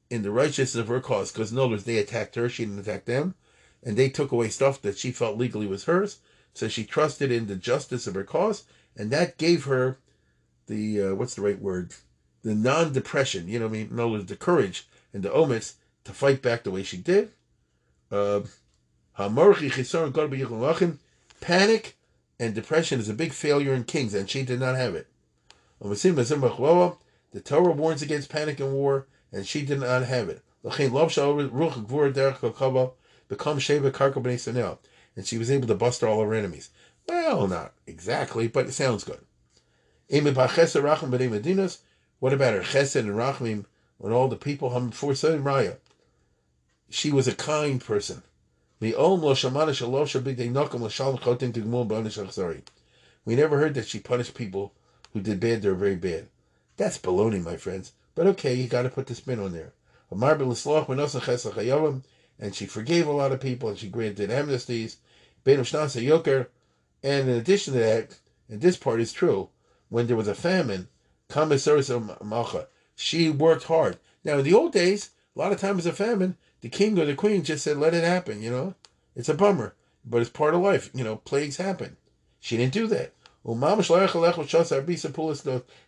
in the righteousness of her cause because in other words they attacked her, she didn't attack them, and they took away stuff that she felt legally was hers. So she trusted in the justice of her cause, and that gave her the uh, what's the right word? The non-depression. You know, what I mean, words, the courage and the omits to fight back the way she did. Uh, Panic and depression is a big failure in kings, and she did not have it. The Torah warns against panic and war, and she did not have it. And she was able to bust all her enemies. Well, not exactly, but it sounds good. What about her chesed and rachmim when all the people Before raya? She was a kind person. We never heard that she punished people who did bad, they're very bad. That's baloney, my friends. But okay, you got to put the spin on there. And she forgave a lot of people and she granted amnesties. And in addition to that, and this part is true, when there was a famine, she worked hard. Now, in the old days, a lot of times a famine, the king or the queen just said, let it happen, you know? It's a bummer, but it's part of life. You know, plagues happen. She didn't do that.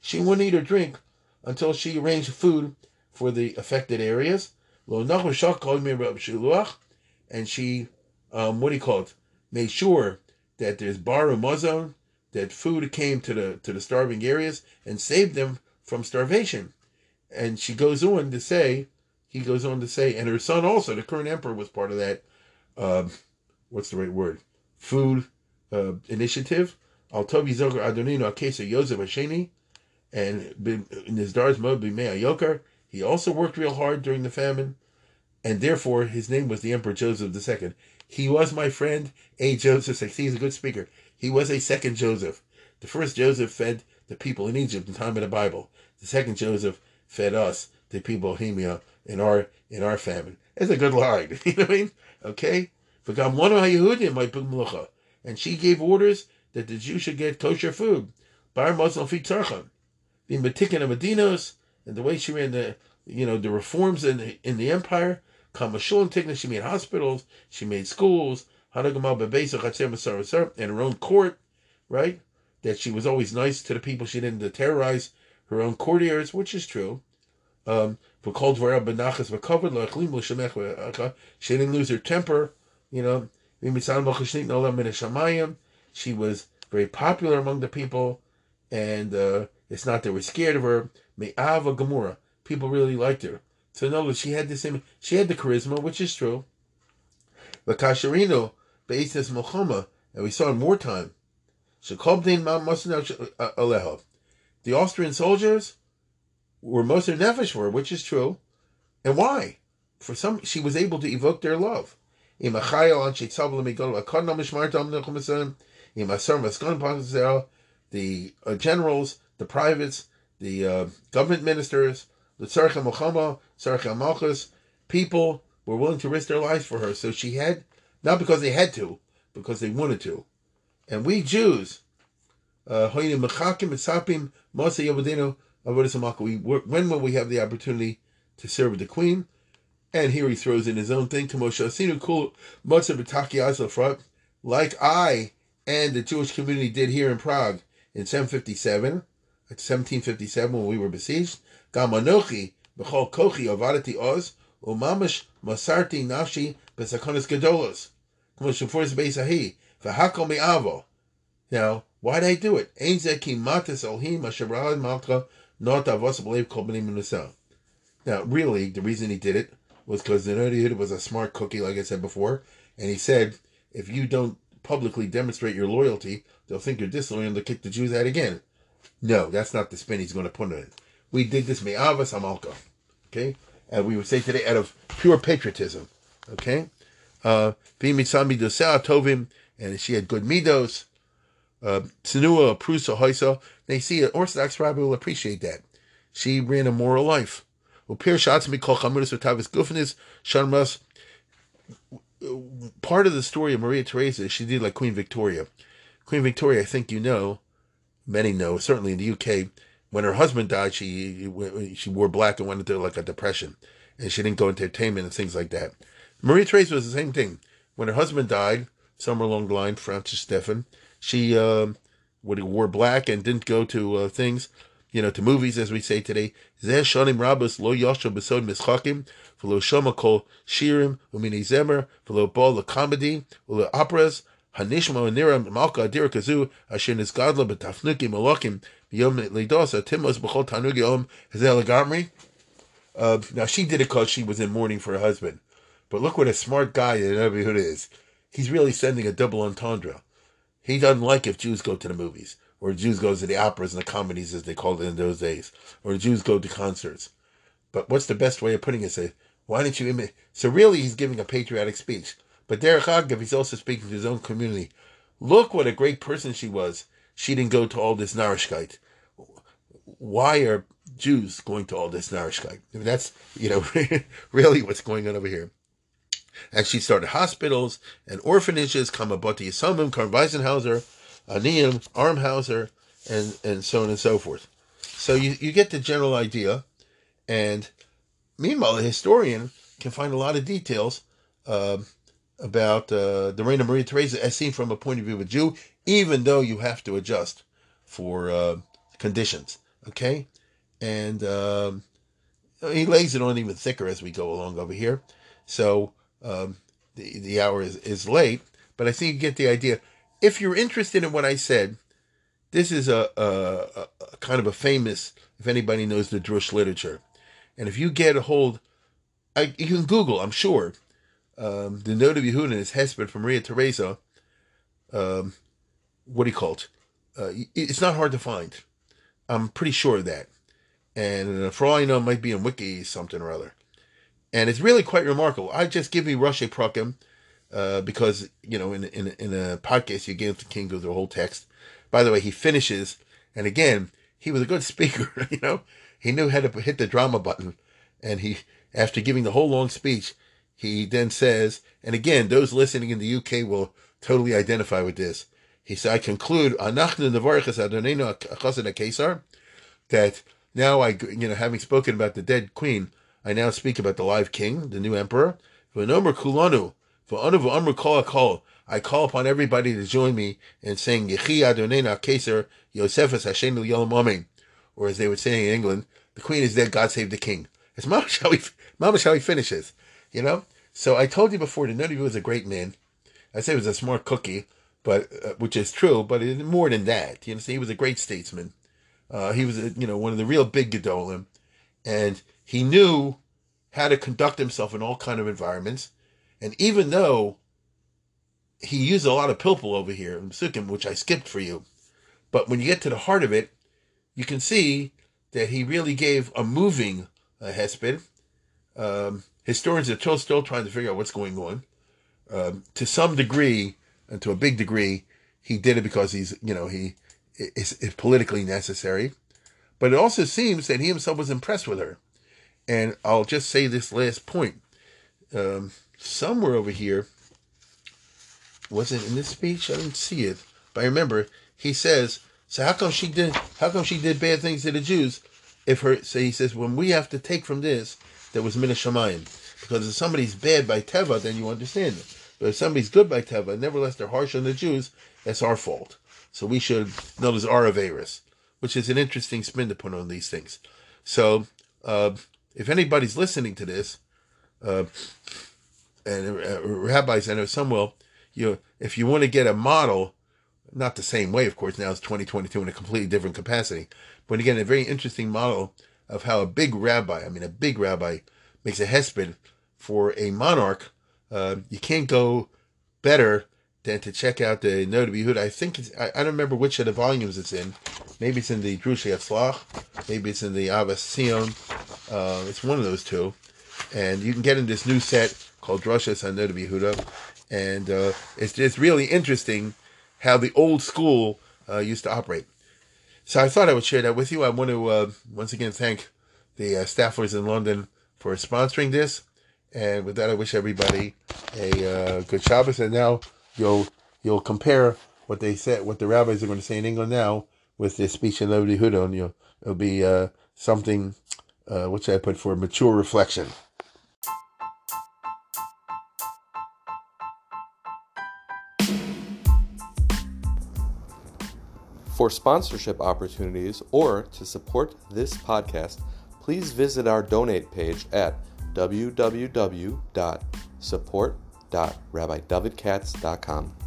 She wouldn't eat or drink until she arranged food for the affected areas. And she, um, what do you call it? Made sure that there's baru mazon, that food came to the to the starving areas and saved them from starvation. And she goes on to say, he goes on to say, and her son also, the current emperor, was part of that. Uh, what's the right word? Food uh, initiative. Al Tobi Zogar Adonino Akesa Yosef Hasheni, and in his Dar's Mod Bimei Yokar, he also worked real hard during the famine, and therefore his name was the Emperor Joseph II. He was my friend, a Joseph. He's a good speaker. He was a second Joseph. The first Joseph fed the people in Egypt in time of the Bible. The second Joseph fed us, the people of Bohemia, in our in our famine. It's a good line. you know what I mean? Okay? V'gam one Yehudim my Mlucha. And she gave orders that the Jews should get kosher food. Bar Muslim feed tarcham. The Matikin of Medinos, and the way she ran the you know the reforms in the in the empire. Kamashul and she made hospitals, she made schools, and her own court, right? That she was always nice to the people, she didn't terrorize her own courtiers, which is true. Um, she didn't lose her temper, you know. She was very popular among the people, and uh, it's not they were scared of her. Me'ava Gamura. People really liked her. So no, she had the same. She had the charisma, which is true. But Kasharino, Beisis Mochama, and we saw in wartime. Uh, the Austrian soldiers were most nefesh for her, which is true. And why? For some, she was able to evoke their love. The uh, generals, the privates, the uh, government ministers, the Tzarcha Muhammad, Tzarcha Malchus, people were willing to risk their lives for her. So she had, not because they had to, because they wanted to. And we Jews, uh, when will we have the opportunity to serve the queen? And here he throws in his own thing. Like I and the Jewish community did here in Prague in 757, 1757 when we were besieged. Gamanochi b'chol kochi avadati oz umamash masarti nafshi b'sakonis gedolos. K'moshufurz beisahi v'hakol mi'avo. Now, why did I do it? Ein zeki matas olhim asherad malcha not avos believe kol b'nim Now, really, the reason he did it was because the was a smart cookie, like I said before, and he said, if you don't publicly demonstrate your loyalty, they'll think you're disloyal and they'll kick the Jews out again. No, that's not the spin he's going to put on it. We did this me'avas amalka. Okay? And we would say today out of pure patriotism. Okay? Uh, tovim, and she had good midos. Uh, Tsinua, Prusa, Hoisa. They see an Orthodox rabbi will appreciate that. She ran a moral life. Part of the story of Maria Theresa, she did like Queen Victoria. Queen Victoria, I think you know, many know, certainly in the UK, when her husband died, she she wore black and went into like a depression, and she didn't go into entertainment and things like that. Maria Theresa was the same thing. When her husband died, somewhere along the line, Francis Stephen, she uh, wore black and didn't go to uh, things. you know, to movies, as we say today. Zeh shonim rabos lo yosho besod mischakim, v'lo shoma kol shirim, u'mini zemer, v'lo bol comedy, v'lo operas, hanishma nira malka adira kazu, asher nisgadla betafnukim malokim, b'yom lidosa, timos b'chol tanugi om, hazel gamri. Uh, now she did it because she was in mourning for her husband. But look what a smart guy that Nebuchadnezzar is. He's really sending a double entendre. He doesn't like if Jews go to the movies, or Jews go to the operas and the comedies as they called it in those days, or Jews go to concerts. But what's the best way of putting it? Say, why don't you imitate? So really, he's giving a patriotic speech. But Derek Agav, he's also speaking to his own community. Look what a great person she was. She didn't go to all this narishkeit. Why are Jews going to all this narishkeit? I mean, that's, you know, really what's going on over here. And she started hospitals and orphanages, Kamabati Yisomim, Karm Weisenhauser, Aniyim, Armhauser, and, and so on and so forth. So you, you get the general idea. And meanwhile, the historian can find a lot of details uh, about uh, the reign of Maria Theresa as seen from a point of view of a Jew, even though you have to adjust for uh, conditions. Okay? And um, he lays it on even thicker as we go along over here. So um, the, the hour is, is late, but I think you get the idea. If you're interested in what I said, this is a, a, a kind of a famous, if anybody knows the Drush literature. And if you get a hold, I, you can Google, I'm sure, um, the Noda B'Yehuda is Hesped from Maria Theresa. Um, what do you call it? Uh, it's not hard to find. I'm pretty sure of that. And for all I know, it might be in Wiki something or other and it's really quite remarkable. I just give you Rashi Prakim uh, because you know in in in a podcast you gave the king goes the whole text. By the way, he finishes, and again he was a good speaker. You know, he knew how to hit the drama button, and he after giving the whole long speech, he then says, and again those listening in the UK will totally identify with this. He said, "I conclude that now I you know having spoken about the dead queen." I now speak about the live king, the new emperor. I call upon everybody to join me in saying. Or as they would say in England, the queen is dead, God save the king. It's Mama how he, Mama how he finishes. You know? So I told you before that Noda was a great man. I say he was a smart cookie, but uh, which is true, but more than that. You know, see, he was a great statesman. Uh, he was, a, you know, one of the real big Gedolim. And he knew how to conduct himself in all kind of environments. And even though he used a lot of pilpul over here in Sukkim, which I skipped for you, but when you get to the heart of it, you can see that he really gave a moving uh, hesped. Um, historians are still, still trying to figure out what's going on. Um, to some degree, and to a big degree, he did it because he's, you know, he is, is politically necessary. But it also seems that he himself was impressed with her. And I'll just say this last point. Um, somewhere over here, was it in this speech? I didn't see it, but I remember he says, "So how come she did? How come she did bad things to the Jews? If her, so he says, when we have to take from this, there was minashamayim, because if somebody's bad by teva, then you understand it. But if somebody's good by teva, nevertheless they're harsh on the Jews, that's our fault. So we should notice our averis, which is an interesting spin to put on these things. So." Uh, if anybody's listening to this, uh, and uh, rabbis, I know some will, you know, if you want to get a model, not the same way, of course, now it's 2022 in a completely different capacity, but again, a very interesting model of how a big rabbi, I mean, a big rabbi, makes a hesped for a monarch. Uh, you can't go better than to check out the Noda B'Yehuda. I think it's, I, I, don't remember which of the volumes it's in. Maybe it's in the Drush Yatzlach. Maybe it's in the Sion. Uh, it's one of those two. And you can get in this new set called Drushas on of Yehuda. And uh, it's just really interesting how the old school uh, used to operate. So I thought I would share that with you. I want to uh, once again thank the uh, staffers in London for sponsoring this. And with that, I wish everybody a uh, good Shabbos. And now you'll you'll compare what they said, what the rabbis are going to say in England now, with the speech in Noda B'Yehuda, and you'll it'll be uh, something. Uh, what should I put for mature reflection? For sponsorship opportunities or to support this podcast, please visit our donate page at www.support.rabbidavidkatz.com.